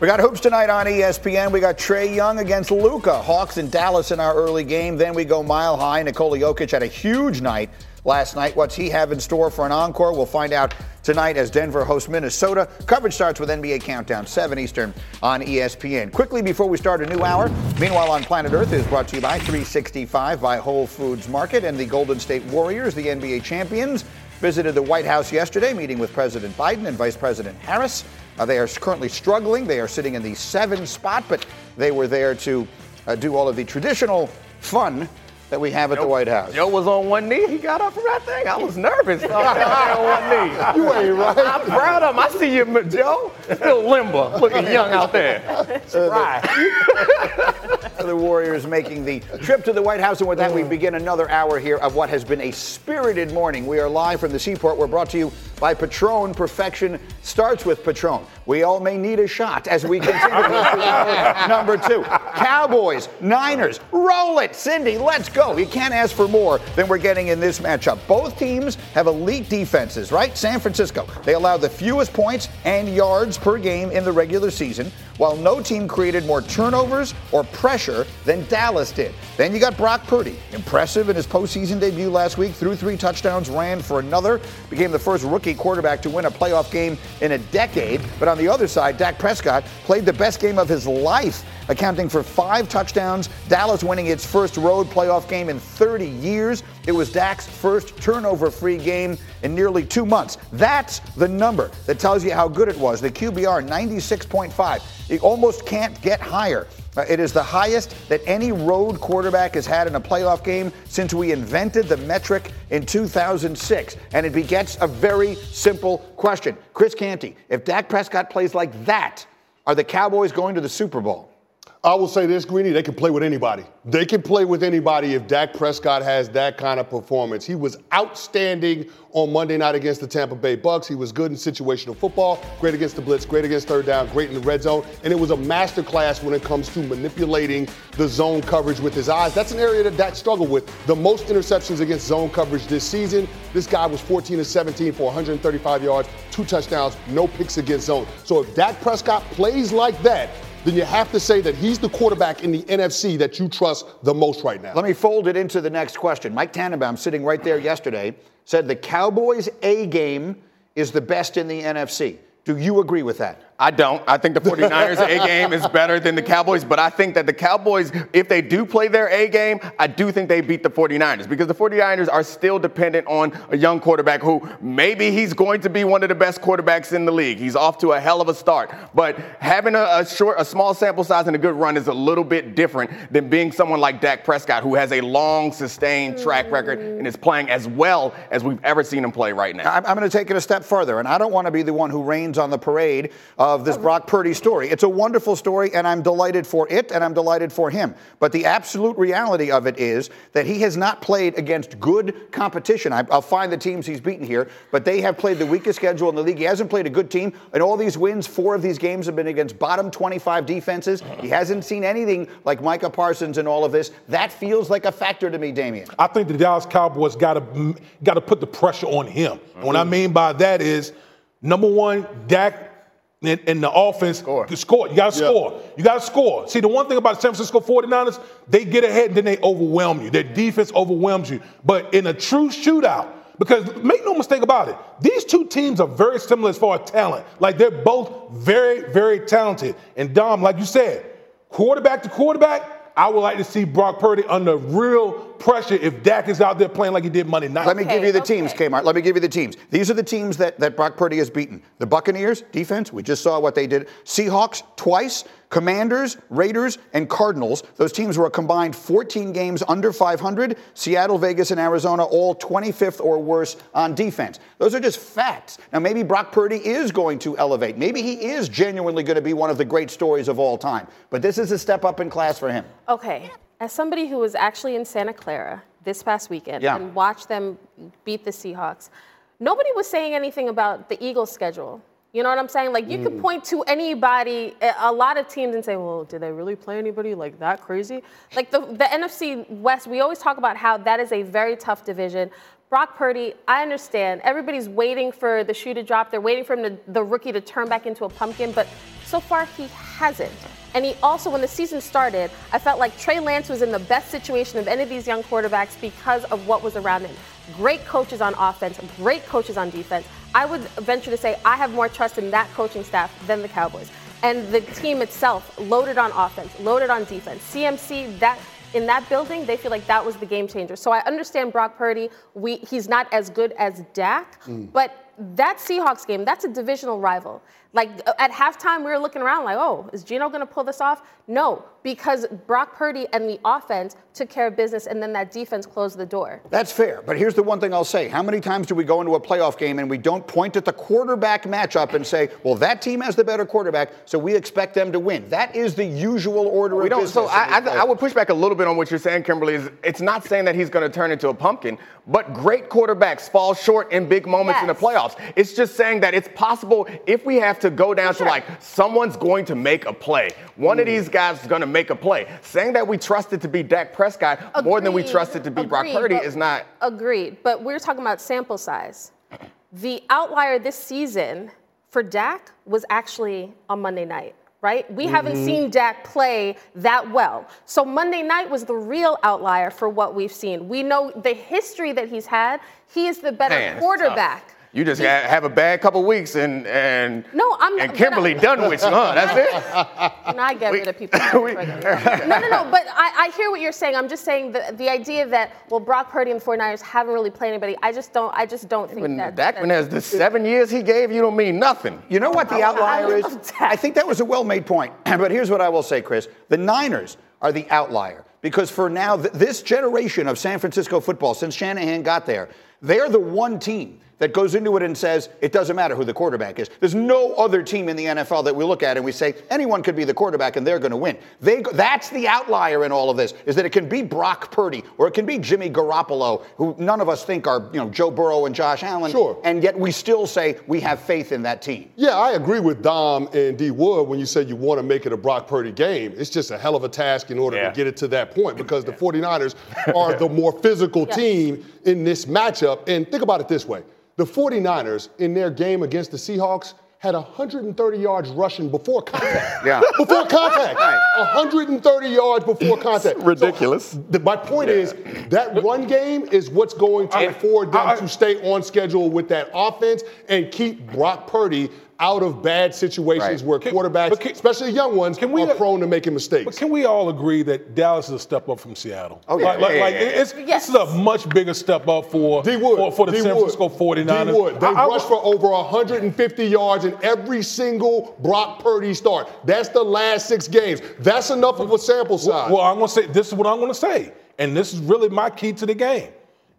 We got hoops tonight on ESPN. We got Trae Young against Luka, Hawks in Dallas in our early game. Then we go mile high. Nikola Jokic had a huge night last night. What's he have in store for an encore? We'll find out tonight as Denver hosts Minnesota. Coverage starts with NBA Countdown, 7 Eastern on ESPN. Quickly before we start a new hour, Meanwhile on Planet Earth is brought to you by 365 by Whole Foods Market and the Golden State Warriors, the NBA champions, visited the White House yesterday, meeting with President Biden and Vice President Harris. Uh, they are currently struggling. They are sitting in the seven spot, but they were there to uh, do all of the traditional fun that we have at Joe, the White House. Joe was on one knee. He got up from that thing. I was nervous. So I on one knee. You ain't right. I'm proud of him. I see you, Joe. Still limber, looking young out there. Right. the Warriors making the trip to the White House. And with that, we mm. begin another hour here of what has been a spirited morning. We are live from the seaport. We're brought to you by Patron. Perfection starts with Patron. We all may need a shot as we continue number two. Cowboys, Niners, roll it. Cindy, let's go. You can't ask for more than we're getting in this matchup. Both teams have elite defenses, right? San Francisco, they allow the fewest points and yards per game in the regular season, while no team created more turnovers or pressure than Dallas did. Then you got Brock Purdy, impressive in his postseason debut last week, threw three touchdowns, ran for another, became the first rookie quarterback to win a playoff game in a decade. But on the other side, Dak Prescott played the best game of his life, accounting for five touchdowns. Dallas winning its first road playoff game in 30 years. It was Dak's first turnover free game in nearly two months. That's the number that tells you how good it was. The QBR 96.5. You almost can't get higher. Uh, it is the highest that any road quarterback has had in a playoff game since we invented the metric in 2006. And it begets a very simple question. Chris Canty, if Dak Prescott plays like that, are the Cowboys going to the Super Bowl? I will say this, Greeny, they can play with anybody. They can play with anybody if Dak Prescott has that kind of performance. He was outstanding on Monday night against the Tampa Bay Bucks. He was good in situational football, great against the blitz, great against third down, great in the red zone, and it was a masterclass when it comes to manipulating the zone coverage with his eyes. That's an area that Dak struggled with. The most interceptions against zone coverage this season. This guy was 14 to 17 for 135 yards, two touchdowns, no picks against zone. So if Dak Prescott plays like that, then you have to say that he's the quarterback in the NFC that you trust the most right now. Let me fold it into the next question. Mike Tannenbaum, sitting right there yesterday, said the Cowboys' A game is the best in the NFC. Do you agree with that? I don't. I think the 49ers A game is better than the Cowboys, but I think that the Cowboys, if they do play their A game, I do think they beat the 49ers because the 49ers are still dependent on a young quarterback who maybe he's going to be one of the best quarterbacks in the league. He's off to a hell of a start, but having a, a short, a small sample size and a good run is a little bit different than being someone like Dak Prescott who has a long, sustained track record and is playing as well as we've ever seen him play right now. I'm, I'm going to take it a step further, and I don't want to be the one who rains on the parade uh, of this Brock Purdy story. It's a wonderful story, and I'm delighted for it, and I'm delighted for him. But the absolute reality of it is that he has not played against good competition. I, will find the teams he's beaten here, but they have played the weakest schedule in the league. He hasn't played a good team, and all these wins, four of these games have been against bottom 25 defenses. He hasn't seen anything like Micah Parsons and all of this. That feels like a factor to me, Damien. I think the Dallas Cowboys got to got to put the pressure on him. Mm-hmm. What I mean by that is, number one, Dak in, in the offense score. to score. You got to score. You got to score. See, the one thing about the San Francisco 49ers, they get ahead and then they overwhelm you. Their defense overwhelms you. But in a true shootout, because make no mistake about it, these two teams are very similar as far as talent. Like they're both very, very talented. And Dom, like you said, quarterback to quarterback, I would like to see Brock Purdy under real pressure if Dak is out there playing like he did Monday night. Let me okay, give you the okay. teams, Kmart. Let me give you the teams. These are the teams that, that Brock Purdy has beaten. The Buccaneers, defense, we just saw what they did. Seahawks, twice. Commanders, Raiders, and Cardinals. Those teams were a combined 14 games under 500. Seattle, Vegas, and Arizona, all 25th or worse on defense. Those are just facts. Now, maybe Brock Purdy is going to elevate. Maybe he is genuinely going to be one of the great stories of all time. But this is a step up in class for him. Okay. As somebody who was actually in Santa Clara this past weekend yeah. and watched them beat the Seahawks, nobody was saying anything about the Eagles' schedule. You know what I'm saying? Like you mm. could point to anybody, a lot of teams, and say, "Well, did they really play anybody like that crazy?" Like the the NFC West, we always talk about how that is a very tough division. Brock Purdy, I understand. Everybody's waiting for the shoe to drop. They're waiting for him to, the rookie to turn back into a pumpkin, but so far he hasn't. And he also, when the season started, I felt like Trey Lance was in the best situation of any of these young quarterbacks because of what was around him. Great coaches on offense, great coaches on defense. I would venture to say I have more trust in that coaching staff than the Cowboys. And the team itself, loaded on offense, loaded on defense. CMC, that in that building, they feel like that was the game changer. So I understand Brock Purdy. We, he's not as good as Dak, mm. but that Seahawks game, that's a divisional rival. Like uh, at halftime, we were looking around like, oh, is Geno going to pull this off? No, because Brock Purdy and the offense took care of business, and then that defense closed the door. That's fair. But here's the one thing I'll say: How many times do we go into a playoff game and we don't point at the quarterback matchup and say, well, that team has the better quarterback, so we expect them to win? That is the usual order we of don't, business. So I, I, I would push back a little bit on what you're saying, Kimberly. Is it's not saying that he's going to turn into a pumpkin, but great quarterbacks fall short in big moments yes. in the playoffs. It's just saying that it's possible if we have to go down sure. to like someone's going to make a play. One mm. of these guys is going to make a play. Saying that we trusted to be Dak Prescott Agreed. more than we trusted to be Agreed, Brock Purdy is not. Agreed. But we're talking about sample size. The outlier this season for Dak was actually on Monday night right? We mm-hmm. haven't seen Dak play that well. So Monday night was the real outlier for what we've seen. We know the history that he's had. He is the better Man, quarterback. You just have a bad couple weeks and and no, I'm and Kimberly done with you, huh? That's it. And I get rid of people. we, no, no, no. But I, I hear what you're saying. I'm just saying the, the idea that well, Brock Purdy and the 49ers haven't really played anybody. I just don't. I just don't think that. Dak has the seven years he gave you don't mean nothing. You know what the outlier is? I think that was a well-made point. but here's what I will say, Chris: the Niners are the outlier because for now, th- this generation of San Francisco football, since Shanahan got there, they are the one team that goes into it and says it doesn't matter who the quarterback is. There's no other team in the NFL that we look at and we say anyone could be the quarterback and they're going to win. They, that's the outlier in all of this is that it can be Brock Purdy or it can be Jimmy Garoppolo, who none of us think are you know Joe Burrow and Josh Allen. Sure. And yet we still say we have faith in that team. Yeah, I agree with Dom and D Wood when you say you want to make it a Brock Purdy game. It's just a hell of a task in order yeah. to get it to that point because the 49ers are the more physical yes. team in this matchup. And think about it this way. The 49ers, in their game against the Seahawks, had 130 yards rushing before contact. yeah. Before contact. right. 130 yards before contact. It's ridiculous. So, the, my point yeah. is that run game is what's going to afford them I, I, to stay on schedule with that offense and keep Brock Purdy out of bad situations right. where can, quarterbacks, can, especially young ones, can we, are uh, prone to making mistakes. But can we all agree that Dallas is a step up from Seattle? Oh, yeah. Like, like, like it's, yes. this is a much bigger step up for, for, for, the D San Francisco 49ers. D Wood. They I, rushed I, for over 150 yards in every single Brock Purdy start. That's the last six games. That's enough of a sample size. Well, I'm going to say, this is what I'm going to say. And this is really my key to the game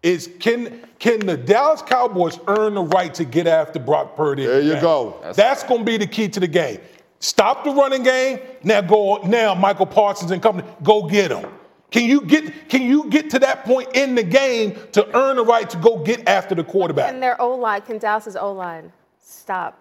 is can can the Dallas Cowboys earn the right to get after Brock Purdy? There you go. That's, That's going to be the key to the game. Stop the running game. Now go now Michael Parsons and company go get him. Can you get can you get to that point in the game to earn the right to go get after the quarterback? And their O line, can Dallas's O line stop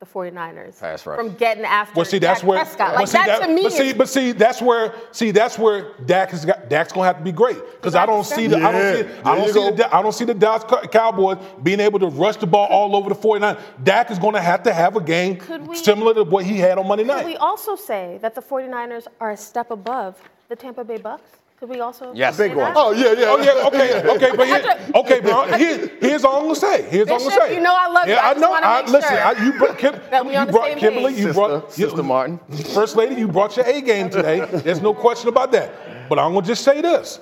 the 49ers Pass rush. from getting after well, see, that's Dak where, Prescott. Well, like see, that, that, to me but see, but see, that's where see that's where Dak has got Dak's gonna have to be great because I don't see the yeah, I don't see I don't see the I don't see the Dallas Cowboys being able to rush the ball all over the 49ers. Dak is gonna have to have a game we, similar to what he had on Monday night. Could we also say that the 49ers are a step above the Tampa Bay Bucks? Could we also? Yes, big one. Oh yeah, yeah. Oh yeah. Okay, okay, but here, okay, but here, here's all I'm gonna say. Here's all I'm gonna say. You know I love you. Yeah, I, I know. I, listen, sure I, you brought, Kim, that we you on brought the same Kimberly. page. You brought Sister you, Martin. First lady, you brought your A game today. There's no question about that. But I'm gonna just say this.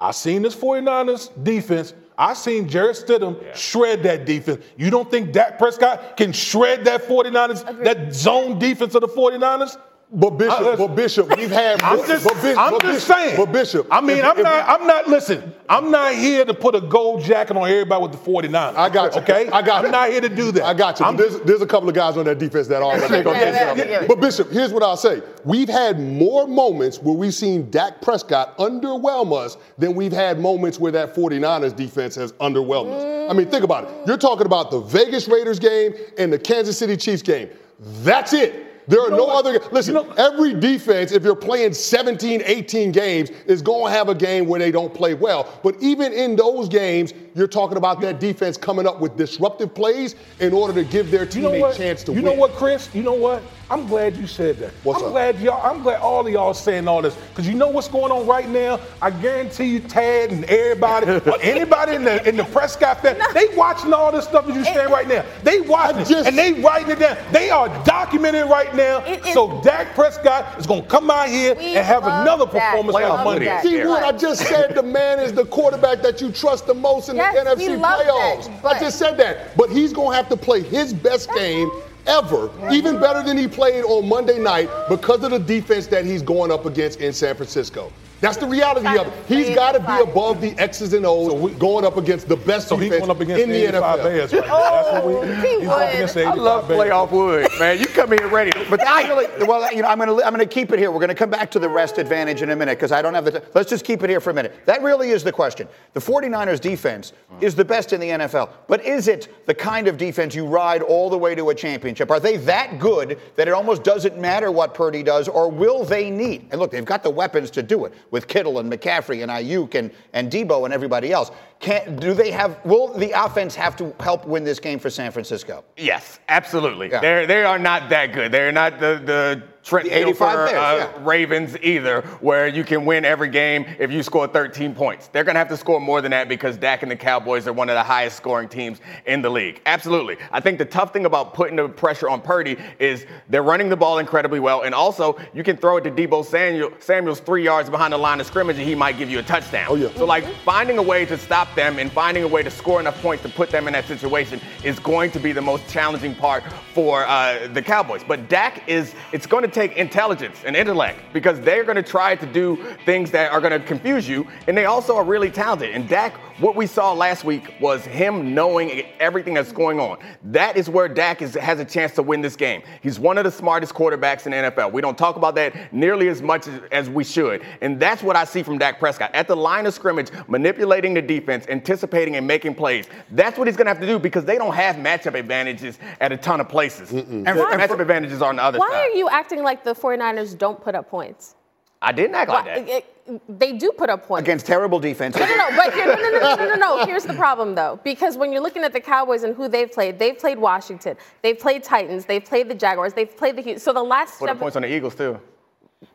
I seen this 49ers defense. I seen Jarrett Stidham yeah. shred that defense. You don't think Dak Prescott can shred that 49ers, Agreed. that zone defense of the 49ers? But Bishop, uh, but Bishop, we've had. I'm just, but, I'm but just Bishop, saying. But Bishop, I mean, if, I'm if, not. I'm not. Listen, I'm not here to put a gold jacket on everybody with the 49. I got you. Okay, I got. You. I'm you. not here to do that. I got you. There's, there's a couple of guys on that defense that are. yeah, but Bishop, here's what I'll say: We've had more moments where we've seen Dak Prescott underwhelm us than we've had moments where that 49ers defense has underwhelmed us. I mean, think about it. You're talking about the Vegas Raiders game and the Kansas City Chiefs game. That's it. There are no other. Listen, every defense, if you're playing 17, 18 games, is going to have a game where they don't play well. But even in those games, you're talking about that defense coming up with disruptive plays in order to give their team you know a chance to you win. You know what, Chris? You know what? I'm glad you said that. What's I'm up? glad y'all. I'm glad all of y'all saying all this because you know what's going on right now. I guarantee you, Tad and everybody, or anybody in the in the Prescott family, they watching all this stuff that you saying right now. They watching it, just- and they writing it down. They are documenting right now. It is- so Dak Prescott is gonna come out here and have another Dak. performance We on love Monday. Dak. See Yeah. what I just said? The man is the quarterback that you trust the most in Yes, the NFC love playoffs. that, I just said that. But he's going to have to play his best game ever, even better than he played on Monday night because of the defense that he's going up against in San Francisco. That's the reality of it. He's got to be above the X's and O's going up against the best So he's defense going up against in the 85 NFL. Bears right now. That's what we, oh, he he's up would. against the I love Bears. playoff wood, man. You come here ready. But I really, well, you know, I'm going to I'm going to keep it here. We're going to come back to the rest advantage in a minute because I don't have the. T- let's just keep it here for a minute. That really is the question. The 49ers defense is the best in the NFL, but is it the kind of defense you ride all the way to a championship? Are they that good that it almost doesn't matter what Purdy does, or will they need? And look, they've got the weapons to do it with Kittle and McCaffrey and Aiyuk and and Deebo and everybody else. Can do they have? Will the offense have to help win this game for San Francisco? Yes, absolutely. Yeah. They're they are not that good. They're not the the Trent The 85 Dilfer, Bears, uh, yeah. Ravens either, where you can win every game if you score 13 points. They're gonna have to score more than that because Dak and the Cowboys are one of the highest scoring teams in the league. Absolutely. I think the tough thing about putting the pressure on Purdy is they're running the ball incredibly well, and also you can throw it to Deebo Samuel, Samuel's three yards behind the line of scrimmage, and he might give you a touchdown. Oh, yeah. So like finding a way to stop them and finding a way to score enough points to put them in that situation is going to be the most challenging part for uh, the Cowboys. But Dak is, it's going to take intelligence and intellect because they're going to try to do things that are going to confuse you. And they also are really talented. And Dak, what we saw last week was him knowing everything that's going on. That is where Dak is, has a chance to win this game. He's one of the smartest quarterbacks in the NFL. We don't talk about that nearly as much as, as we should. And that's what I see from Dak Prescott. At the line of scrimmage, manipulating the defense, anticipating and making plays. That's what he's going to have to do because they don't have matchup advantages at a ton of places. And And for- and matchup advantages are on the other Why side. are you acting like the 49ers don't put up points? I didn't act like Why- that. it- they do put up points. Against terrible defense. No, no, no, but here, no, no, no, no, no, no, no. Here's the problem, though, because when you're looking at the Cowboys and who they've played, they've played Washington, they've played Titans, they've played the Jaguars, they've played the Houston. So the last Put up points on the Eagles too.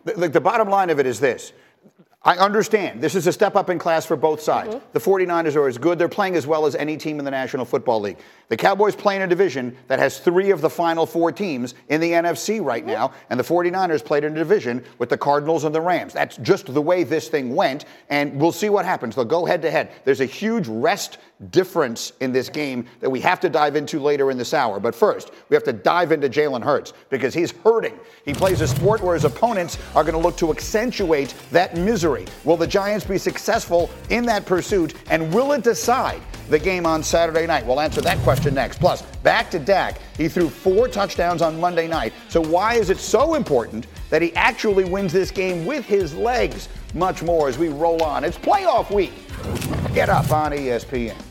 The, the- the bottom line of it is this. I understand this is a step up in class for both sides. Mm-hmm. The 49ers are as good, they're playing as well as any team in the National Football League. The Cowboys play in a division that has three of the final four teams in the NFC right mm-hmm. now, and the 49ers played in a division with the Cardinals and the Rams. That's just the way this thing went, and we'll see what happens. They'll go head to head. There's a huge rest difference in this game that we have to dive into later in this hour. But first, we have to dive into Jalen Hurts because he's hurting. He plays a sport where his opponents are going to look to accentuate that misery. Will the Giants be successful in that pursuit, and will it decide the game on Saturday night? We'll answer that question next. Plus, back to Dak. He threw four touchdowns on Monday night. So, why is it so important that he actually wins this game with his legs? Much more as we roll on. It's playoff week. Get up on ESPN.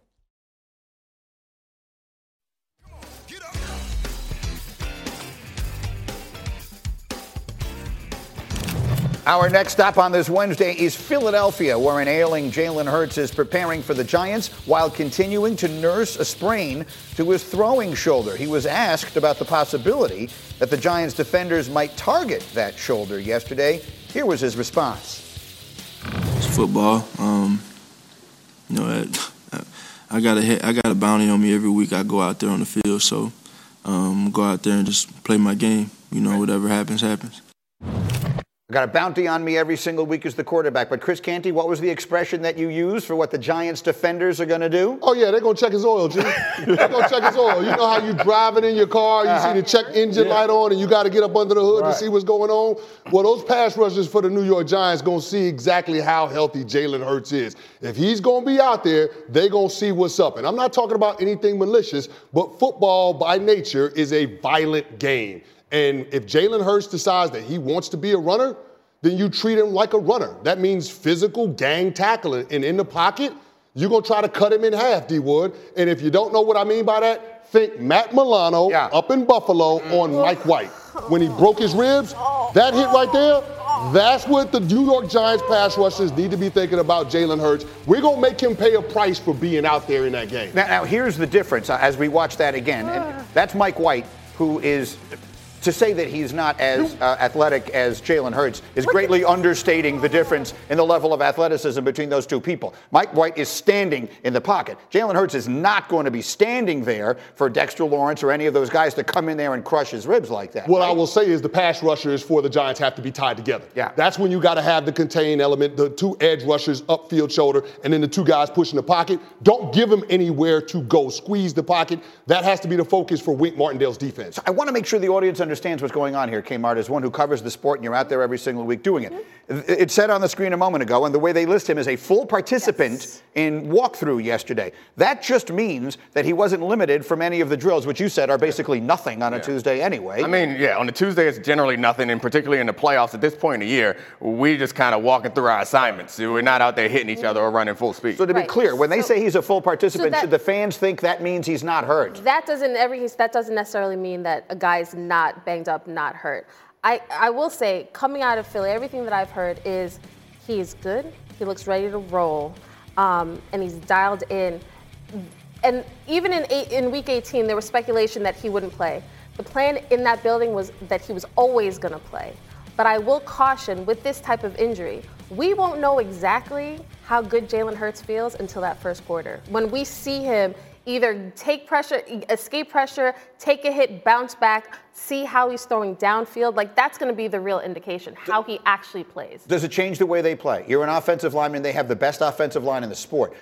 Our next stop on this Wednesday is Philadelphia, where an ailing Jalen Hurts is preparing for the Giants while continuing to nurse a sprain to his throwing shoulder. He was asked about the possibility that the Giants defenders might target that shoulder yesterday. Here was his response. It's football. Um, you know, I, I got a I got a bounty on me every week. I go out there on the field, so um, go out there and just play my game. You know, whatever happens, happens. Got a bounty on me every single week as the quarterback. But Chris Canty, what was the expression that you used for what the Giants defenders are going to do? Oh yeah, they're going to check his oil, G. they're going to check his oil. You know how you driving in your car, you uh-huh. see the check engine yeah. light on, and you got to get up under the hood right. to see what's going on. Well, those pass rushers for the New York Giants going to see exactly how healthy Jalen Hurts is. If he's going to be out there, they're going to see what's up. And I'm not talking about anything malicious, but football by nature is a violent game. And if Jalen Hurts decides that he wants to be a runner, then you treat him like a runner. That means physical gang tackling. And in the pocket, you're going to try to cut him in half, D Wood. And if you don't know what I mean by that, think Matt Milano yeah. up in Buffalo on Mike White. When he broke his ribs, that hit right there, that's what the New York Giants pass rushers need to be thinking about Jalen Hurts. We're going to make him pay a price for being out there in that game. Now, now here's the difference uh, as we watch that again. And that's Mike White, who is to say that he's not as uh, athletic as Jalen Hurts is greatly understating the difference in the level of athleticism between those two people. Mike White is standing in the pocket. Jalen Hurts is not going to be standing there for Dexter Lawrence or any of those guys to come in there and crush his ribs like that. What right? I will say is the pass rushers for the Giants have to be tied together. Yeah. That's when you got to have the contain element, the two edge rushers upfield shoulder, and then the two guys pushing the pocket. Don't give them anywhere to go. Squeeze the pocket. That has to be the focus for Wink Martindale's defense. So I want to make sure the audience understands what's going on here, Kmart, as one who covers the sport and you're out there every single week doing it. Mm-hmm. It said on the screen a moment ago, and the way they list him as a full participant yes. in walkthrough yesterday. That just means that he wasn't limited from any of the drills, which you said are basically nothing on a. Tuesday anyway. I mean, yeah, on a Tuesday it's generally nothing, and particularly in the playoffs at this point in the year, we just kind of walking through our assignments. We're not out there hitting each mm-hmm. other or running full speed. So to right. be clear, when they so, say he's a full participant, so that, should the fans think that means he's not hurt? That doesn't every that doesn't necessarily mean that a guy's not banged up, not hurt. I, I will say, coming out of Philly, everything that I've heard is he is good, he looks ready to roll, um, and he's dialed in. And even in, eight, in week 18, there was speculation that he wouldn't play. The plan in that building was that he was always going to play. But I will caution with this type of injury, we won't know exactly how good Jalen Hurts feels until that first quarter. When we see him either take pressure, escape pressure, take a hit, bounce back, see how he's throwing downfield. Like that's going to be the real indication how he actually plays. Does it change the way they play? You're an offensive lineman. They have the best offensive line in the sport.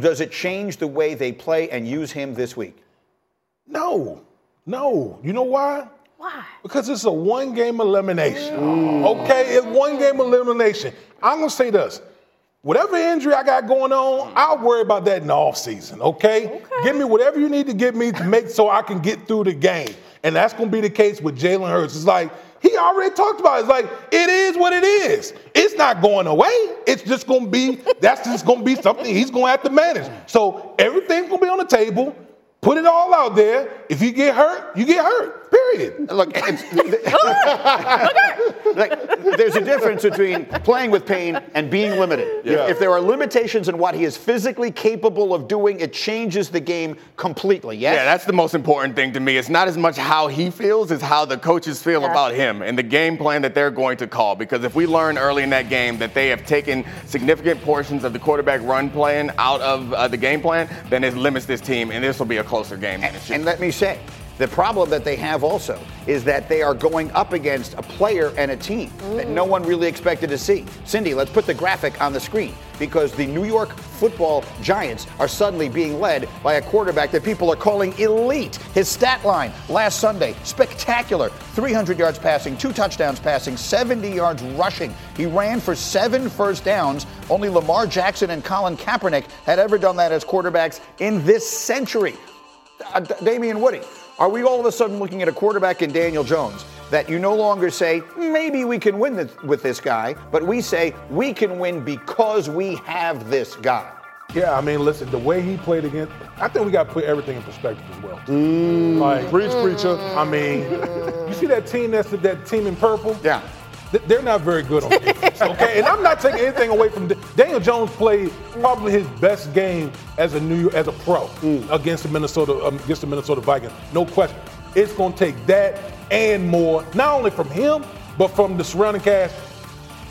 Does it change the way they play and use him this week? No, no. You know why? Why? Because it's a one game elimination. Mm. Okay, it's one game elimination. I'm gonna say this. Whatever injury I got going on, mm. I'll worry about that in the off season, okay? okay? Give me whatever you need to give me to make so I can get through the game. And that's going to be the case with Jalen Hurts. It's like, he already talked about it. It's like, it is what it is. It's not going away. It's just going to be, that's just going to be something he's going to have to manage. So everything's going to be on the table. Put it all out there. If you get hurt, you get hurt. Period. Period. Look, like, there's a difference between playing with pain and being limited. Yeah. If there are limitations in what he is physically capable of doing, it changes the game completely. Yes? Yeah, that's the most important thing to me. It's not as much how he feels, as how the coaches feel Yeah. about him and the game plan that they're going to call. Because if we learn early in that game that they have taken significant portions of the quarterback run plan out of uh, the game plan, then it limits this team, and this will be a closer game than it should And let me say, the problem that they have also is that they are going up against a player and a team that no one really expected to see. Cindy, let's put the graphic on the screen because the New York football giants are suddenly being led by a quarterback that people are calling elite. His stat line last Sunday, spectacular 300 yards passing, two touchdowns passing, 70 yards rushing. He ran for seven first downs. Only Lamar Jackson and Colin Kaepernick had ever done that as quarterbacks in this century. Uh, Damien Woody, are we all of a sudden looking at a quarterback in Daniel Jones that you no longer say, maybe we can win this, with this guy, but we say we can win because we have this guy? Yeah, I mean, listen, the way he played against, I think we got to put everything in perspective as well. Mm. like, Preach, preacher. I mean, you see that team that's that team in purple? Yeah. They're not very good on defense, okay? And I'm not taking anything away from Da- Daniel Jones. Played probably his best game as a New as a pro against the Minnesota um, against the Minnesota Vikings. No question. It's going to take that and more, not only from him, but from the surrounding cast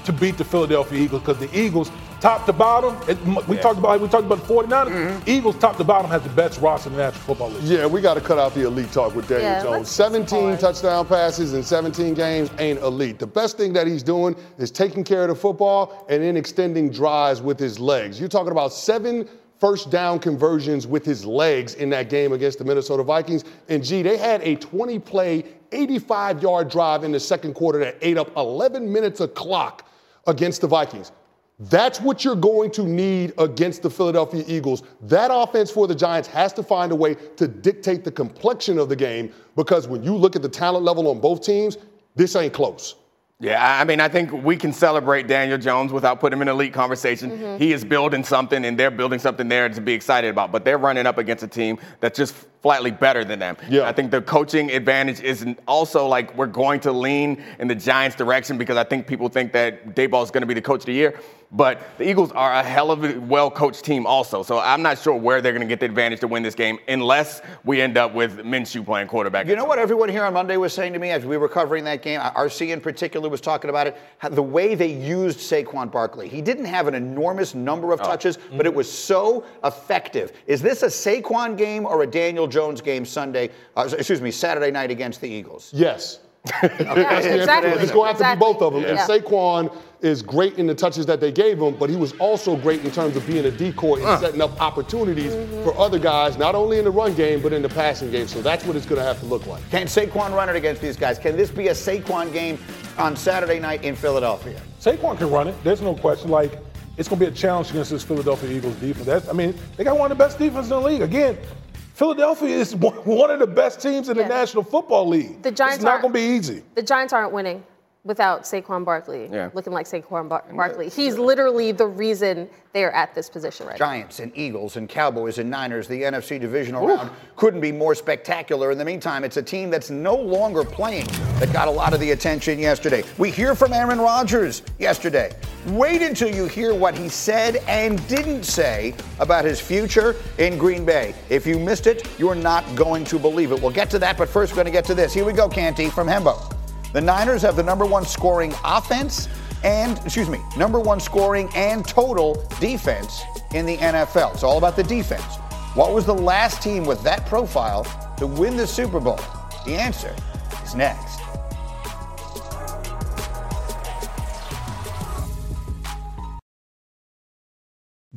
to beat the Philadelphia Eagles because the Eagles, top to bottom, it, we talked about we talked about the 49ers. Mm-hmm. Eagles, top to bottom, has the best roster in the National Football League. Yeah, we got to cut out the elite talk with Daniel Yeah, Jones. 17 move touchdown passes in 17 games ain't elite. The best thing that he's doing is taking care of the football and then extending drives with his legs. You're talking about seven first down conversions with his legs in that game against the Minnesota Vikings. And gee, they had a 20 play, 85 yard drive in the second quarter that ate up 11 minutes of clock against the Vikings. That's what you're going to need against the Philadelphia Eagles. That offense for the Giants has to find a way to dictate the complexion of the game because when you look at the talent level on both teams, this ain't close. Yeah, I mean, I think we can celebrate Daniel Jones without putting him in elite conversation. Mm-hmm. He is building something, and they're building something there to be excited about. But they're running up against a team that just flatly better than them. Yeah. I think the coaching advantage is also like we're going to lean in the Giants' direction because I think people think that Daboll is going to be the coach of the year. But the Eagles are a hell of a well-coached team also. So I'm not sure where they're going to get the advantage to win this game unless we end up with Minshew playing quarterback. You know what everyone here on Monday was saying to me as we were covering that game? RC in particular was talking about it. The way they used Saquon Barkley. He didn't have an enormous number of oh. touches, but it mm-hmm. was so effective. Is this a Saquon game or a Daniel Jones game Sunday? Uh, excuse me, Saturday night against the Eagles? Yes. Yeah, That's exactly. It's going to have to Exactly. be both of them. And Yeah. Saquon is great in the touches that they gave him, but he was also great in terms of being a decoy and setting up opportunities for other guys, not only in the run game, but in the passing game. So that's what it's going to have to look like. Can Saquon run it against these guys? Can this be a Saquon game on Saturday night in Philadelphia? Saquon can run it. There's no question. Like it's going to be a challenge against this Philadelphia Eagles defense. That's, I mean, they got one of the best defenses in the league. Again, Philadelphia is one of the best teams in Yeah. the National Football League. The Giants It's aren't- going to be easy. The Giants aren't winning without Saquon Barkley Yeah. looking like Saquon Bar- Barkley. He's literally the reason they are at this position right now. Giants and Eagles and Cowboys and Niners, the NFC divisional round couldn't be more spectacular. In the meantime, it's a team that's no longer playing that got a lot of the attention yesterday. We hear from Aaron Rodgers yesterday. Wait until you hear what he said and didn't say about his future in Green Bay. If you missed it, you're not going to believe it. We'll get to that, but first we're going to get to this. Here we go, Canty from Hembo. The Niners have the number one scoring offense and, excuse me, number one scoring and total defense in the NFL. It's all about the defense. What was the last team with that profile to win the Super Bowl? The answer is next.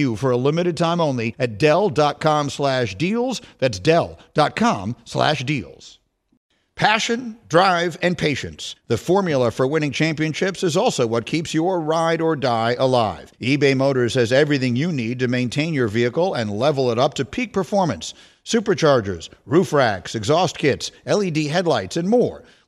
you for a limited time only at Dell.com slash deals. That's Dell.com slash deals. Passion, drive, and patience. The formula for winning championships is also what keeps your ride or die alive. eBay Motors has everything you need to maintain your vehicle and level it up to peak performance superchargers, roof racks, exhaust kits, LED headlights, and more.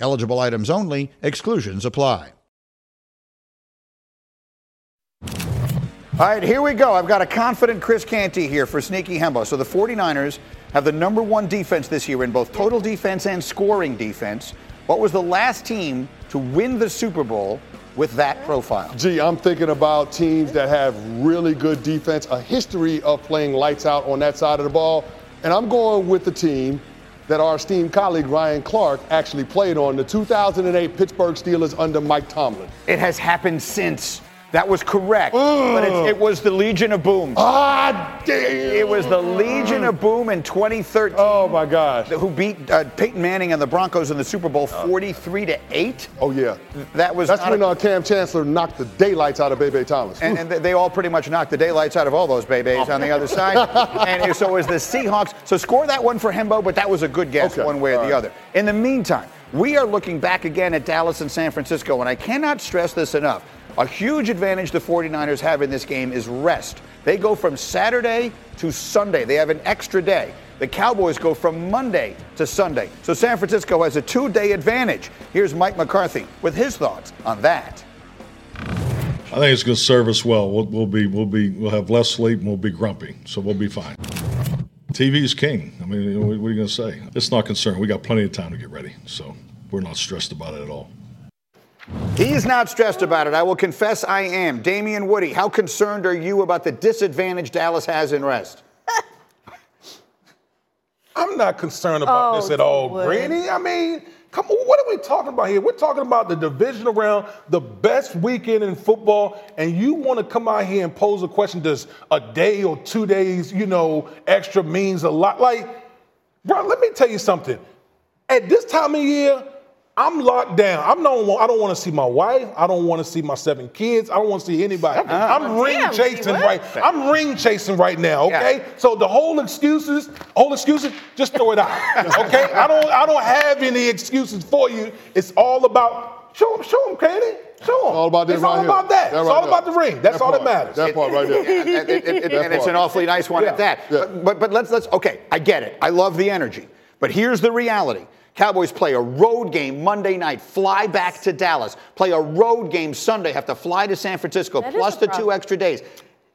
Eligible items only, exclusions apply. All right, here we go. I've got a confident Chris Canty here for Sneaky Hembo. So the 49ers have the number one defense this year in both total defense and scoring defense. What was the last team to win the Super Bowl with that profile? Gee, I'm thinking about teams that have really good defense, a history of playing lights out on that side of the ball. And I'm going with the team that our esteemed colleague Ryan Clark actually played on the 2008 Pittsburgh Steelers under Mike Tomlin. It has happened since. That was correct. But it, it, was the Legion of Boom. Ah, damn. It was the Legion of Boom in 2013. Oh, my gosh. Who beat uh, Peyton Manning and the Broncos in the Super Bowl 43 to 8. Oh, yeah. That was That's when a, uh, Kam Chancellor knocked the daylights out of Bay-Bay Thomas. And, and, they all pretty much knocked the daylights out of all those Bebes on the other side. and so it was the Seahawks. So score that one for Hembo, but that was a good guess okay. one way or all the right. other. In the meantime, we are looking back again at Dallas and San Francisco, and I cannot stress this enough. A huge advantage the 49ers have in this game is rest. They go from Saturday to Sunday. They have an extra day. The Cowboys go from Monday to Sunday. So San Francisco has a two day advantage. Here's Mike McCarthy with his thoughts on that. I think it's going to serve us well. We'll, be, we'll, be, we'll have less sleep and we'll be grumpy, so we'll be fine. TV is king. I mean, what are you going to say? It's not concerned. We got plenty of time to get ready, so we're not stressed about it at all. He's not stressed about it. I will confess I am. Damien Woody, how concerned are you about the disadvantage Dallas has in rest? I'm not concerned about Oh, this at all, Wood. Greeny. I mean, come on, what are we talking about here? We're talking about the divisional round, the best weekend in football, and you want to come out here and pose a question: Does a day or two days, you know, extra means a lot? Like, bro, let me tell you something. At this time of year, I'm locked down. I'm not. I don't want to see my wife. I don't want to see my seven kids. I don't want to see anybody. I'm ring Damn, chasing right. I'm ring chasing right now. Okay. So the whole excuses, whole excuses, just throw it out. Okay. I don't. I don't have any excuses for you. It's all about show them. Show them, Canty. Show them. All about this It's right all here. about that. That it's right all there. about the ring. That's That all that matters. That part right there. and, and- and- and- and it's an awfully nice one Yeah. at that. Yeah. But, but but let's let's okay. I get it. I love the energy. But here's the reality. Cowboys play a road game Monday night, fly back to Dallas, play a road game Sunday, have to fly to San Francisco, That plus the two extra days.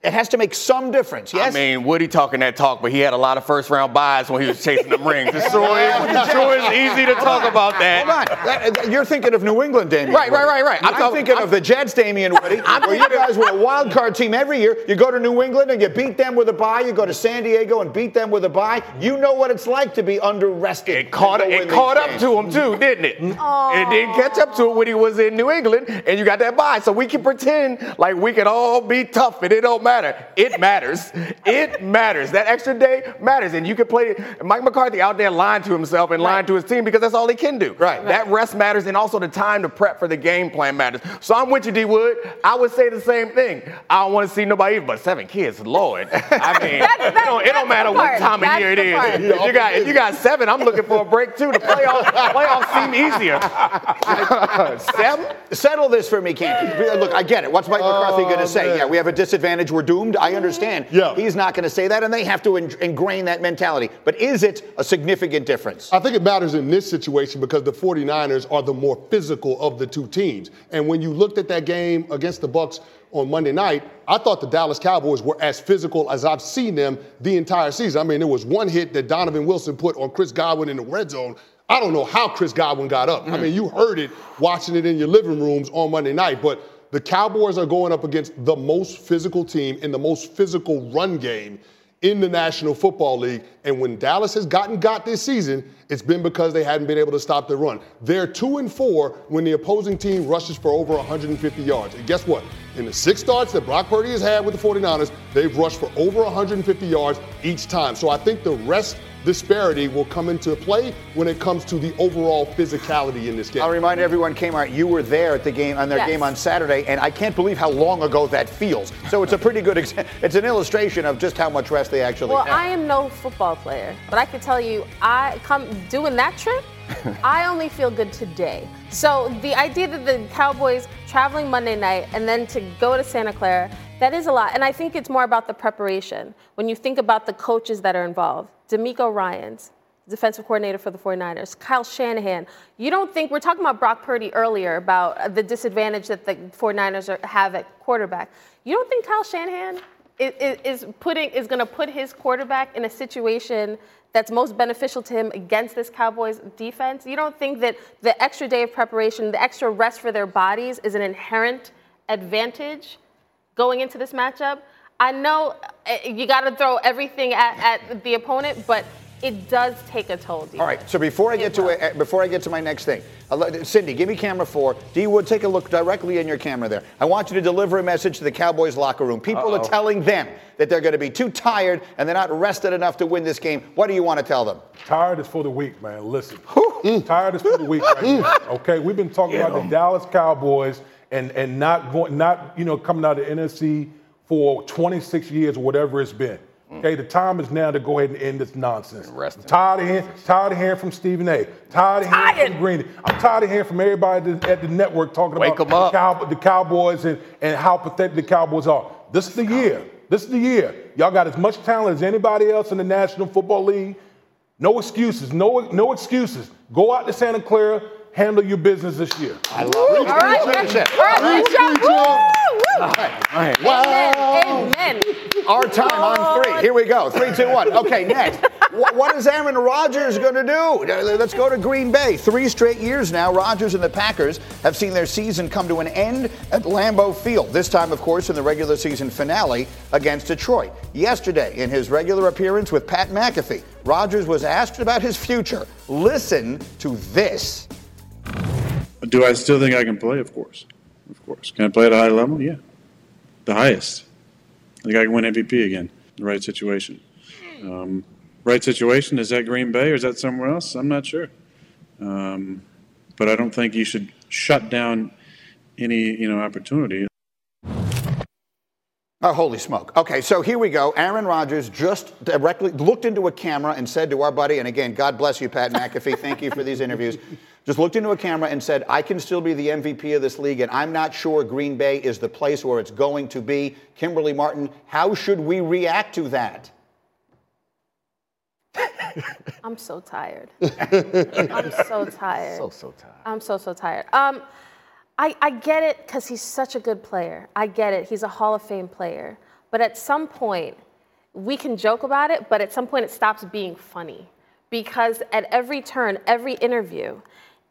It has to make some difference, yes? I mean, Woody talking that talk, but he had a lot of first round buys when he was chasing them rings. It sure is, it sure is easy to talk about that. Hold on. That- that- you're thinking of New England, Damien. Right, Woody. right, right, right. I'm I'm, talking- thinking I'm- of the Jets, Damien Woody. where you guys were a wild card team every year. You go to New England and you beat them with a bye. You go to San Diego and beat them with a bye. You know what it's like to be under rested. It caught, and it caught up games. to him too, didn't it? Mm-hmm. It didn't catch up to it when he was in New England, and you got that bye. So we can pretend like we can all be tough, and it don't matter. It matters. It matters. That extra day matters, and you can play. Mike McCarthy out there lying to himself and lying to his team because that's all he can do. Right. That rest matters, and also the time to prep for the game plan matters. So I'm with you, D Wood. I would say the same thing. I don't want to see nobody, but seven kids, Lord. I mean, That- that- it don't, it don't matter what part. time of year it is. the part. If you got if you got seven, I'm looking for a break too. The playoffs playoffs seem easier. seven? Settle this for me, Canty. Look, I get it. What's Mike oh, McCarthy going to say? man. Yeah, we have a disadvantage. We're doomed. I understand. Mm-hmm. Yeah. He's not going to say that, and they have to in- ingrain that mentality. But is it a significant difference? I think it matters in this situation because the 49ers are the more physical of the two teams. And when you looked at that game against the Bucks on Monday night, I thought the Dallas Cowboys were as physical as I've seen them the entire season. I mean, there was one hit that Donovan Wilson put on Chris Godwin in the red zone. I don't know how Chris Godwin got up. I mm. mean, you heard it watching it in your living rooms on Monday night, but the Cowboys are going up against the most physical team in the most physical run game in the National Football League. And when Dallas has gotten got this season, it's been because they hadn't been able to stop the run. They're two and four when the opposing team rushes for over 150 yards. And guess what? In the six starts that Brock Purdy has had with the 49ers, they've rushed for over 150 yards each time. So I think the rest disparity will come into play when it comes to the overall physicality in this game. I'll remind everyone, Kmart, you were there at the game on their Yes. game on Saturday, and I can't believe how long ago that feels. So it's a pretty good. Ex- it's an illustration of just how much rest they actually Well, have. I am no football player, but I can tell you, I come doing that trip. I only feel good today. So the idea that the Cowboys traveling Monday night and then to go to Santa Clara, that is a lot. And I think it's more about the preparation. When you think about the coaches that are involved, DeMeco Ryans, defensive coordinator for the 49ers, Kyle Shanahan. You don't think we're talking about Brock Purdy earlier about the disadvantage that the 49ers are, have at quarterback. You don't think Kyle Shanahan is, is putting is going to put his quarterback in a situation that's most beneficial to him against this Cowboys defense? You don't think that the extra day of preparation, the extra rest for their bodies is an inherent advantage going into this matchup? I know uh, you got to throw everything at, at the opponent, but it does take a toll. You. All right. So before I get to it, before I get to my next thing, uh, Cindy, give me camera four. D Wood, take a look directly in your camera there. I want you to deliver a message to the Cowboys locker room. People are telling them that they're going to be too tired and they're not rested enough to win this game. What do you want to tell them? Tired is for the weak, man. Listen. Mm. Tired is for the weak right now. Mm. Okay, we've been talking about the Dallas Cowboys and and not going, not you know coming out of the NFC for 26 years or whatever it's been. Okay, the time is now to go ahead and end this nonsense. rest. I'm tired of hearing, tired of hearing from Stephen A. Tired of hearing from Green. I'm tired of hearing from everybody at the- network talking Wake about 'em up. The, Cow- the Cowboys and, and how pathetic the Cowboys are. This is the year. This is the year. Y'all got as much talent as anybody else in the National Football League. No excuses. No, no excuses. Go out to Santa Clara, handle your business this year. I love it. All right, Finish let's- it. All right, let's Preach, go. preach, Woo, woo. Amen. Amen. Our time on three. Here we go. Three, two, one. Okay, next. what, what is Aaron Rodgers going to do? Let's go to Green Bay. Three straight years now, Rodgers and the Packers have seen their season come to an end at Lambeau Field. This time, of course, in the regular season finale against Detroit. Yesterday, in his regular appearance with Pat McAfee, Rodgers was asked about his future. Listen to this. Do I still think I can play? Of course. Of course. Can I play at a high level? Yeah. The highest. I think I can win MVP again. The right situation. Um, right situation, is that Green Bay or is that somewhere else? I'm not sure. Um, but I don't think you should shut down any, you know, opportunity. Oh, holy smoke. Okay, so here we go. Aaron Rodgers just directly looked into a camera and said to our buddy, and again, God bless you, Pat McAfee. Thank you for these interviews. Just looked into a camera and said, I can still be the MVP of this league, and I'm not sure Green Bay is the place where it's going to be. Kimberly Martin, how should we react to that? I'm so tired. I'm so tired. So, so tired. I'm so so tired. Um, I, I get it because he's such a good player. I get it. He's a Hall of Fame player. But at some point, we can joke about it, but at some point it stops being funny. Because at every turn, every interview,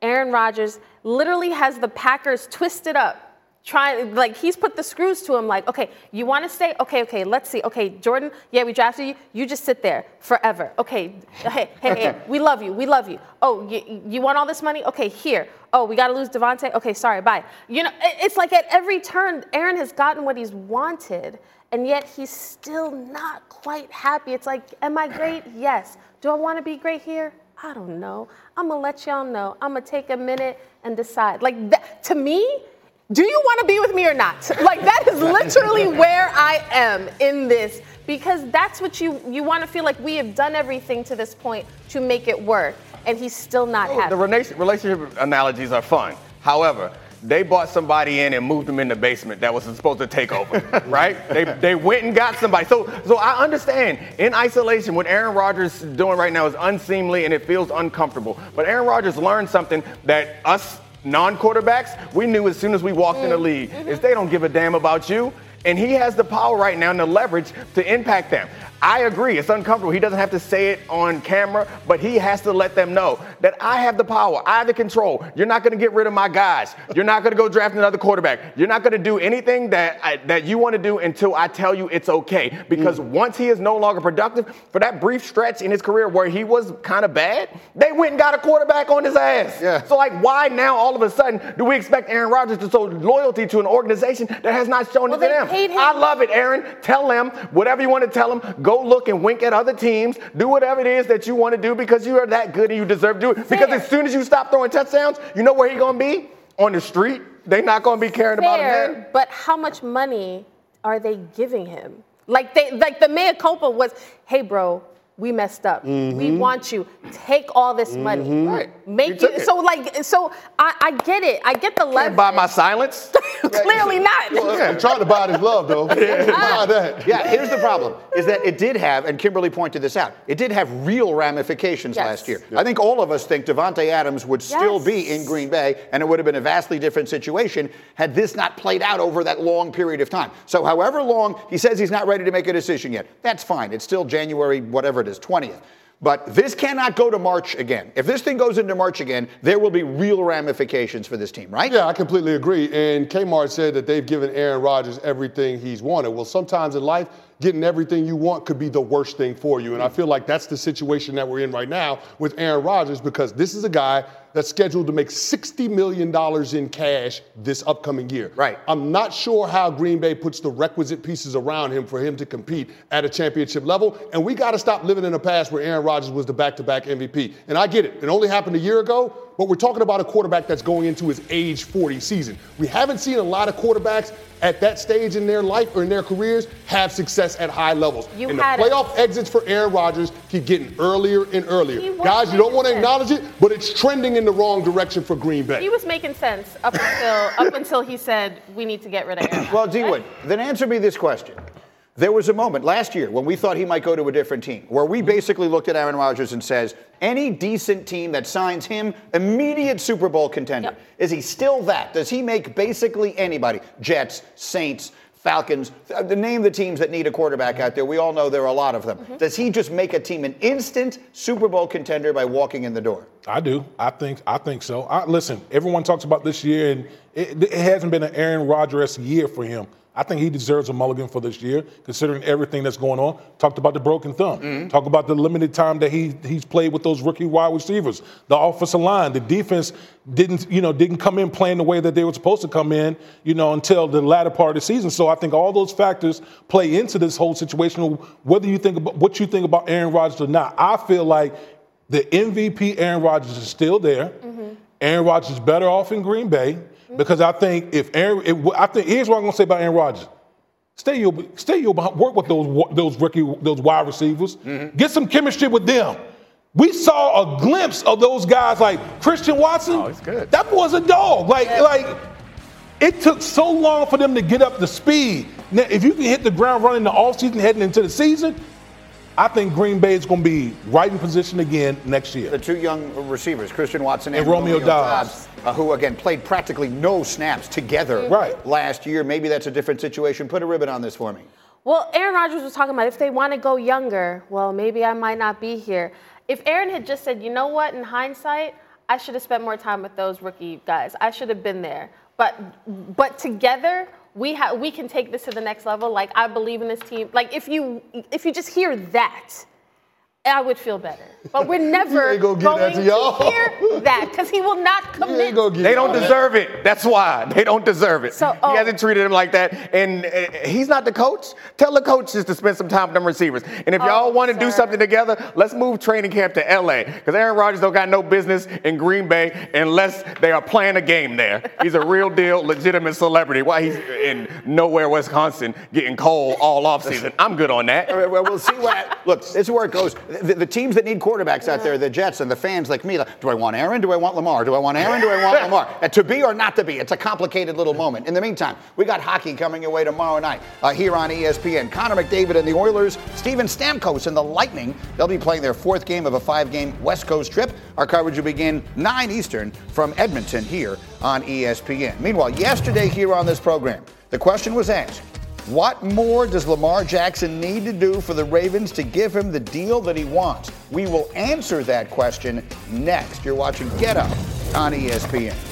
Aaron Rodgers literally has the Packers twisted up. Trying like he's put the screws to him, like, okay, you want to stay? Okay, okay, let's see. Okay, Jordan, yeah, we drafted you. You just sit there forever. Okay, hey, hey, hey, we love you. We love you. Oh, you, you want all this money? Okay, here. Oh, we got to lose Davante? Okay, sorry, bye. You know, it's like at every turn, Aaron has gotten what he's wanted, and yet he's still not quite happy. It's like, am I great? Yes. Do I want to be great here? I don't know. I'm to let y'all know. I'm to take a minute and decide. Like, that, to me, do you want to be with me or not? Like, that is literally where I am in this because that's what you, you want to feel like we have done everything to this point to make it work, and he's still not happy. The relationship analogies are fun. However, they bought somebody in and moved them in the basement that was supposed to take over, right? They, they went and got somebody. So, so I understand in isolation what Aaron Rodgers is doing right now is unseemly and it feels uncomfortable. But Aaron Rodgers learned something that us non-quarterbacks, we knew as soon as we walked in the mm. league, mm-hmm. is they don't give a damn about you. And he has the power right now and the leverage to impact them. I agree, it's uncomfortable. He doesn't have to say it on camera, but he has to let them know that I have the power, I have the control. You're not going to get rid of my guys. You're not going to go draft another quarterback. You're not going to do anything that I, that you want to do until I tell you it's okay. Because mm. once he is no longer productive, for that brief stretch in his career where he was kind of bad, they went and got a quarterback on his ass. Yeah. So like, why now all of a sudden do we expect Aaron Rodgers to show loyalty to an organization that has not shown well, it to them? I love it, Aaron. Tell them whatever you want to tell them. Go go look and wink at other teams. Do whatever it is that you want to do because you are that good and you deserve to do it. Fair. Because as soon as you stop throwing touchdowns, you know where he's going to be? On the street. They're not going to be caring Fair, about him then. But how much money are they giving him? Like they like the mea culpa was, hey bro, we messed up. Mm-hmm. We want you. Take all this money. Mm-hmm. Right. Make you, so like so I, I get it. I get the leverage. Buy my silence. Clearly not. Well, I'm trying to buy his love though. yeah. that. Yeah. Here's the problem: is that it did have, and Kimberly pointed this out. It did have real ramifications yes. last year. I think all of us think Davante Adams would still yes. be in Green Bay, and it would have been a vastly different situation had this not played out over that long period of time. So, however long he says he's not ready to make a decision yet, that's fine. It's still January, whatever is, 20th. But this cannot go to March again. If this thing goes into March again, there will be real ramifications for this team, right? Yeah, I completely agree. And Kmart said that they've given Aaron Rodgers everything he's wanted. Well, sometimes in life, getting everything you want could be the worst thing for you. And I feel like that's the situation that we're in right now with Aaron Rodgers because this is a guy that's scheduled to make $60 million in cash this upcoming year. Right. I'm not sure how Green Bay puts the requisite pieces around him for him to compete at a championship level. And we got to stop living in a past where Aaron Rodgers was the back to back MVP. And I get it. It only happened a year ago, but we're talking about a quarterback that's going into his age 40 season. We haven't seen a lot of quarterbacks at that stage in their life or in their careers have success at high levels. You and the playoff it. exits for Aaron Rodgers keep getting earlier and earlier. Guys, you don't want to acknowledge it, but it's trending in the wrong direction for Green Bay. He was making sense up until up until he said we need to get rid of Aaron. well, D Wood, then answer me this question. There was a moment last year when we thought he might go to a different team, where we basically looked at Aaron Rodgers and says, any decent team that signs him, immediate Super Bowl contender. Yep. Is he still that? Does he make basically anybody? Jets, Saints, Falcons, the name the teams that need a quarterback out there. We all know there are a lot of them. Mm-hmm. Does he just make a team an instant Super Bowl contender by walking in the door? I do. I think. I think so. I, listen, everyone talks about this year, and it, it hasn't been an Aaron Rodgers year for him. I think he deserves a mulligan for this year, considering everything that's going on. Talked about the broken thumb. Mm-hmm. Talk about the limited time that he he's played with those rookie wide receivers. The offensive line, the defense didn't you know didn't come in playing the way that they were supposed to come in, you know, until the latter part of the season. So I think all those factors play into this whole situation. Whether you think about what you think about Aaron Rodgers or not, I feel like the MVP Aaron Rodgers is still there. Mm-hmm. Aaron Rodgers is better off in Green Bay. Because I think if Aaron, I think here's what I'm gonna say about Aaron Rodgers. Stay your, stay your, work with those those rookie, those wide receivers. Mm-hmm. Get some chemistry with them. We saw a glimpse of those guys like Christian Watson. Oh, he's good. That boy's a dog. Like, yeah. like it took so long for them to get up to speed. Now, if you can hit the ground running the offseason heading into the season, I think Green Bay is going to be right in position again next year. The two young receivers, Christian Watson and, and Romeo, Romeo Doubs, Doubs uh, who again played practically no snaps together right. last year. Maybe that's a different situation. Put a ribbon on this for me. Well, Aaron Rodgers was talking about if they want to go younger, well, maybe I might not be here. If Aaron had just said, you know what, in hindsight, I should have spent more time with those rookie guys. I should have been there. But but together, we have we can take this to the next level. Like I believe in this team. Like if you if you just hear that, I would feel better. But we're never going to, to hear that because he will not commit. They don't deserve it. That's why they don't deserve it. So, oh. He hasn't treated him like that, and uh, he's not the coach. Tell the coaches to spend some time with them receivers. And if oh, y'all want to do something together, let's move training camp to LA because Aaron Rodgers don't got no business in Green Bay unless they are playing a game there. He's a real deal, legitimate celebrity. Why he's in nowhere, Wisconsin, getting cold all off season. I'm good on that. well, we'll see what. Look, this is where it goes the, the, teams that need quarterbacks out there, the Jets and the fans like me, like, do I want Aaron? Do I want Lamar? Do I want Aaron? Do I want Lamar? And to be or not to be, it's a complicated little moment. In the meantime, we got hockey coming your way tomorrow night uh, here on ESPN. Connor McDavid and the Oilers, Steven Stamkos and the Lightning. They'll be playing their fourth game of a five-game West Coast trip. Our coverage will begin 9 Eastern from Edmonton here on ESPN. Meanwhile, yesterday here on this program, the question was asked what more does Lamar Jackson need to do for the Ravens to give him the deal that he wants? We will answer that question next. You're watching Get Up on ESPN.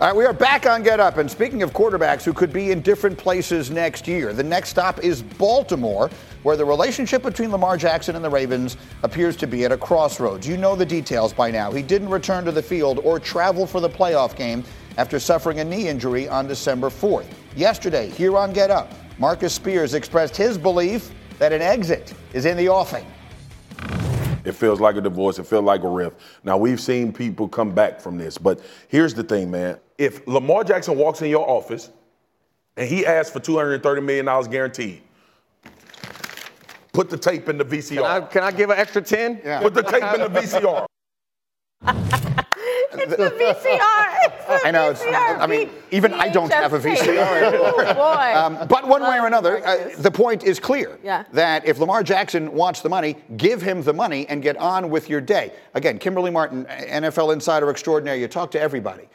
All right, we are back on Get Up. And speaking of quarterbacks who could be in different places next year, the next stop is Baltimore, where the relationship between Lamar Jackson and the Ravens appears to be at a crossroads. You know the details by now. He didn't return to the field or travel for the playoff game after suffering a knee injury on December 4th. Yesterday, here on Get Up, Marcus Spears expressed his belief that an exit is in the offing. It feels like a divorce. It feels like a rift. Now, we've seen people come back from this, but here's the thing, man. If Lamar Jackson walks in your office and he asks for $230 million guaranteed, put the tape in the VCR. Can I, can I give an extra 10? Yeah. Put the tape in the VCR. it's the VCR. I know. It's, I mean, even I don't have a VCR anymore. boy. Um, but one way or another, uh, the point is clear. Yeah. That if Lamar Jackson wants the money, give him the money and get on with your day. Again, Kimberly Martin, NFL insider extraordinary. You talk to everybody.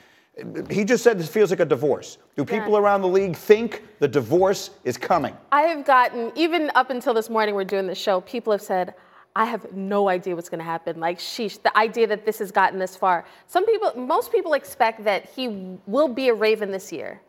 He just said this feels like a divorce. Do people yeah. around the league think the divorce is coming? I have gotten, even up until this morning, we're doing the show, people have said, I have no idea what's going to happen. Like, sheesh, the idea that this has gotten this far. Some people, most people expect that he will be a Raven this year.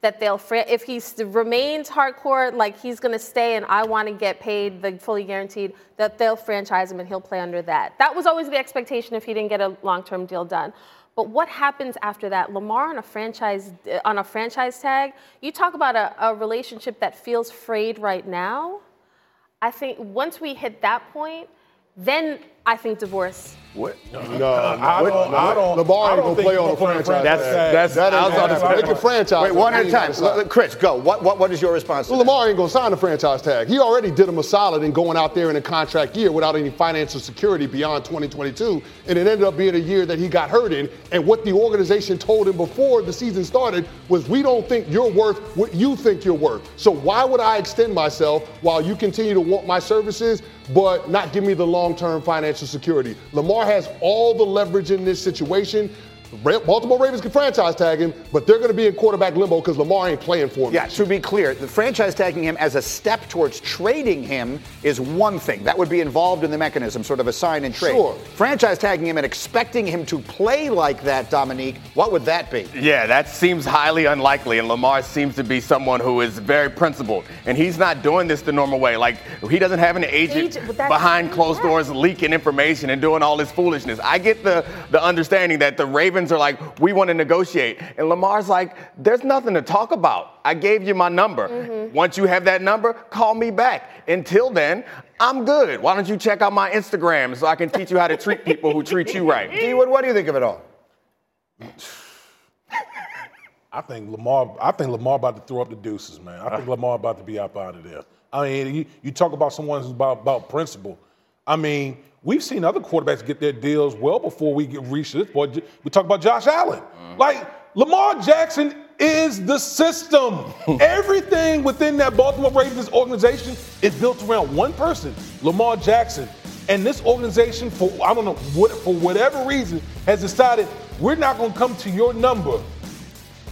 That they'll, if he remains hardcore, like he's going to stay and I want to get paid the fully guaranteed, that they'll franchise him and he'll play under that. That was always the expectation if he didn't get a long term deal done. But what happens after that? Lamar on a franchise uh, on a franchise tag. You talk about a, a relationship that feels frayed right now. I think once we hit that point, then I think divorce. What? No, no, I don't. I don't. Lamar ain't gonna play on a franchise. That's that's. That I was on the They can franchise. Wait, one at a time. Chris, go. What what what is your response? Well, Lamar ain't gonna sign the franchise tag. He already did him a solid in going out there in a contract year without any financial security beyond 2022, and it ended up being a year that he got hurt in. And what the organization told him before the season started was, "We don't think you're worth what you think you're worth. So why would I extend myself while you continue to want my services, but not give me the long-term financial security?" Lamar Lamar has all the leverage in this situation. Baltimore Ravens can franchise tag him, but they're going to be in quarterback limbo because Lamar ain't playing for him. Yeah, to be clear, the franchise tagging him as a step towards trading him is one thing. That would be involved in the mechanism, sort of a sign and trade. Sure. Franchise tagging him and expecting him to play like that, Dominique, what would that be? Yeah, that seems highly unlikely. And Lamar seems to be someone who is very principled. And he's not doing this the normal way. Like, he doesn't have an agent, agent behind closed yeah. doors leaking information and doing all this foolishness. I get the, the understanding that the Ravens Ravens are like, we want to negotiate. And Lamar's like, there's nothing to talk about. I gave you my number. Mm-hmm. Once you have that number, call me back. Until then, I'm good. Why don't you check out my Instagram so I can teach you how to treat people who treat you right? D-Wood, what do you think of it all? I think Lamar. I think Lamar about to throw up the deuces, man. I think Lamar about to be up out of there. I mean, you, you talk about someone who's about, about principle. I mean, We've seen other quarterbacks get their deals well before we get reached this point. We talk about Josh Allen. Mm-hmm. Like Lamar Jackson is the system. Everything within that Baltimore Ravens organization is built around one person, Lamar Jackson. And this organization, for I don't know what, for whatever reason, has decided we're not going to come to your number.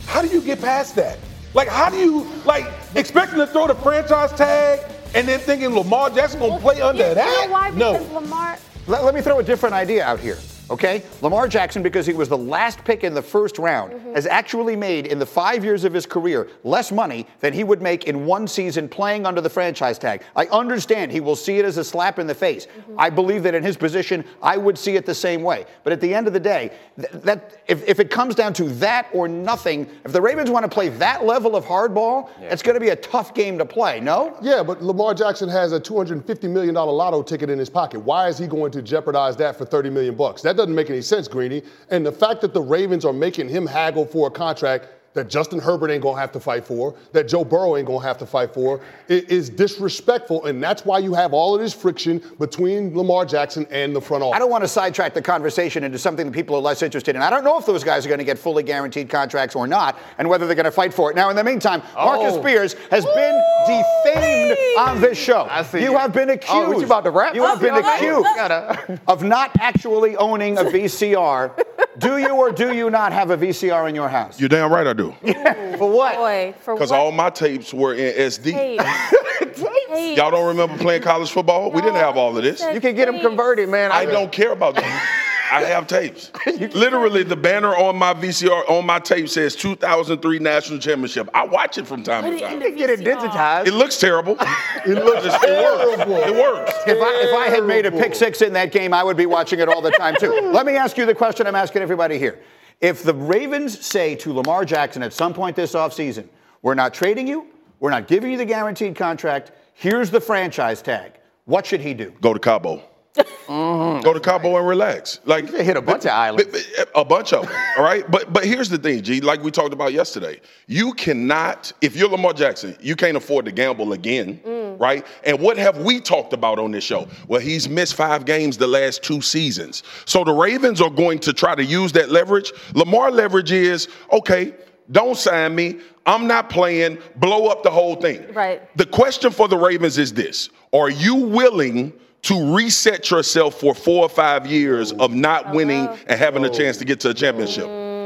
How do you get past that? Like, how do you like expecting to throw the franchise tag and then thinking Lamar Jackson going to play under that? Why? No. Because Lamar. Let, let me throw a different idea out here. Okay? Lamar Jackson, because he was the last pick in the first round, mm-hmm. has actually made in the five years of his career less money than he would make in one season playing under the franchise tag. I understand he will see it as a slap in the face. Mm-hmm. I believe that in his position, I would see it the same way. But at the end of the day, th- that if, if it comes down to that or nothing, if the Ravens want to play that level of hardball, yeah. it's going to be a tough game to play, no? Yeah, but Lamar Jackson has a $250 million lotto ticket in his pocket. Why is he going to jeopardize that for 30 million bucks? That doesn't make any sense, Greeny. And the fact that the Ravens are making him haggle for a contract that Justin Herbert ain't gonna have to fight for, that Joe Burrow ain't gonna have to fight for, is disrespectful, and that's why you have all of this friction between Lamar Jackson and the front office. I don't want to sidetrack the conversation into something that people are less interested in. I don't know if those guys are going to get fully guaranteed contracts or not, and whether they're going to fight for it. Now, in the meantime, oh. Marcus oh. Spears has been defamed on this show. I see you, have been oh, accused. Oh, you about to wrap? You have been accused of not actually owning a VCR. do you or do you not have a VCR in your house? You're damn right I do. for what? Boy, for Because all my tapes were in SD. Tapes. Y'all don't remember playing college football? No, we didn't have all of this. You can get them converted, man. I don't care about that. I have tapes. Literally, the banner on my VCR on my tape says 2003 National Championship. I watch it from time to time. You get it digitized. It looks terrible. it looks terrible. It works. If I, if I had made a pick six in that game, I would be watching it all the time too. Let me ask you the question I'm asking everybody here. If the Ravens say to Lamar Jackson at some point this offseason, we're not trading you, we're not giving you the guaranteed contract, here's the franchise tag, what should he do? Go to Cabo. Mm-hmm. Go to Cabo and relax. Like hit a bunch of islands. A bunch of them. all right. But but here's the thing, G. Like we talked about yesterday, you cannot. If you're Lamar Jackson, you can't afford to gamble again, mm. Right? And what have we talked about on this show? Well, he's missed five games the last two seasons. So the Ravens are going to try to use that leverage. Lamar leverage is okay. Don't sign me. I'm not playing. Blow up the whole thing. Right. The question for the Ravens is this: Are you willing? to reset yourself for four or five years of not winning and having a chance to get to a championship?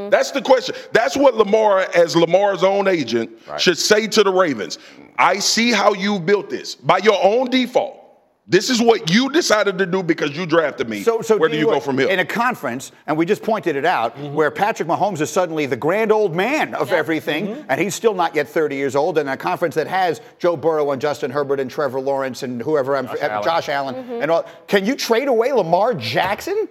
That's the question. That's what Lamar, as Lamar's own agent, right. should say to the Ravens. I see how you built this by your own default. This is what you decided to do because you drafted me. So, so where do you, you go from here? In a conference, and we just pointed it out, mm-hmm. where Patrick Mahomes is suddenly the grand old man of everything, mm-hmm. and he's still not yet 30 years old. In a conference that has Joe Burrow and Justin Herbert and Trevor Lawrence and whoever, Josh Allen, Josh Allen mm-hmm. and all. Can you trade away Lamar Jackson?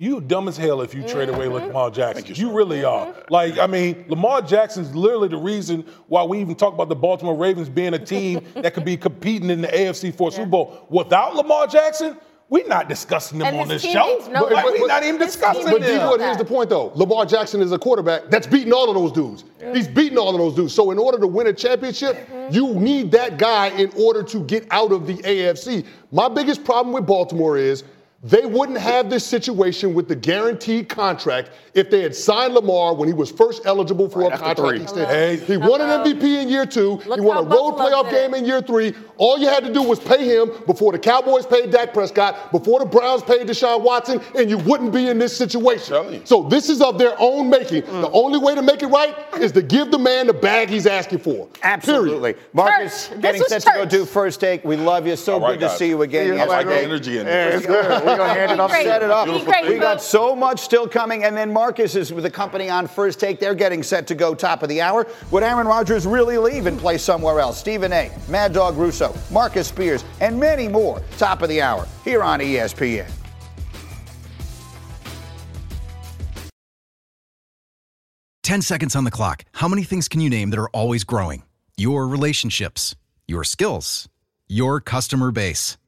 You dumb as hell if you mm-hmm. trade away Lamar Jackson. You, you, really are. Like, I mean, Lamar Jackson's literally the reason why we even talk about the Baltimore Ravens being a team that could be competing in the AFC for yeah. Super Bowl. Without Lamar Jackson, we're not discussing them and on this show. But, but, we're not even discussing But them. here's the point, though. Lamar Jackson is a quarterback that's beating all of those dudes. Yeah. He's beating all of those dudes. So in order to win a championship, mm-hmm. you need that guy in order to get out of the AFC. My biggest problem with Baltimore is – they wouldn't have this situation with the guaranteed contract if they had signed Lamar when he was first eligible for right, a contract extension. Hey. He won an MVP in year two. Look he won a road playoff game in year three. All you had to do was pay him before the Cowboys paid Dak Prescott, before the Browns paid Deshaun Watson, and you wouldn't be in this situation. So this is of their own making. Mm. The only way to make it right is to give the man the bag he's asking for. Absolutely. Period. Marcus, church. getting set church. to go do first take. We love you. So right, good guys. to see you again. I like the energy in it. Yeah, We're going to hand it off. Set it up. We got so much still coming. And then Marcus is with the company on first take. They're getting set to go top of the hour. Would Aaron Rodgers really leave and play somewhere else? Stephen A., Mad Dog Russo, Marcus Spears, and many more. Top of the hour here on ESPN. Ten seconds on the clock. How many things can you name that are always growing? Your relationships, your skills, your customer base.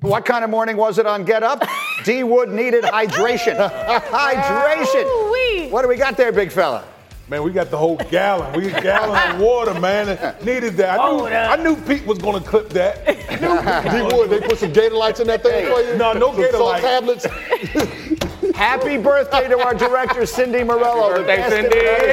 What kind of morning was it on Get Up? D Wood needed hydration. hydration. What do we got there, big fella? Man, we got the whole gallon. We got a gallon of water, man. Needed that. I knew, I knew Pete was going to clip that. D Wood, they put some Gator lights in that thing for you? No, no Some Gator salt lights. tablets. Happy birthday to our director, Cindy Morello. the birthday, best in Cindy. the business.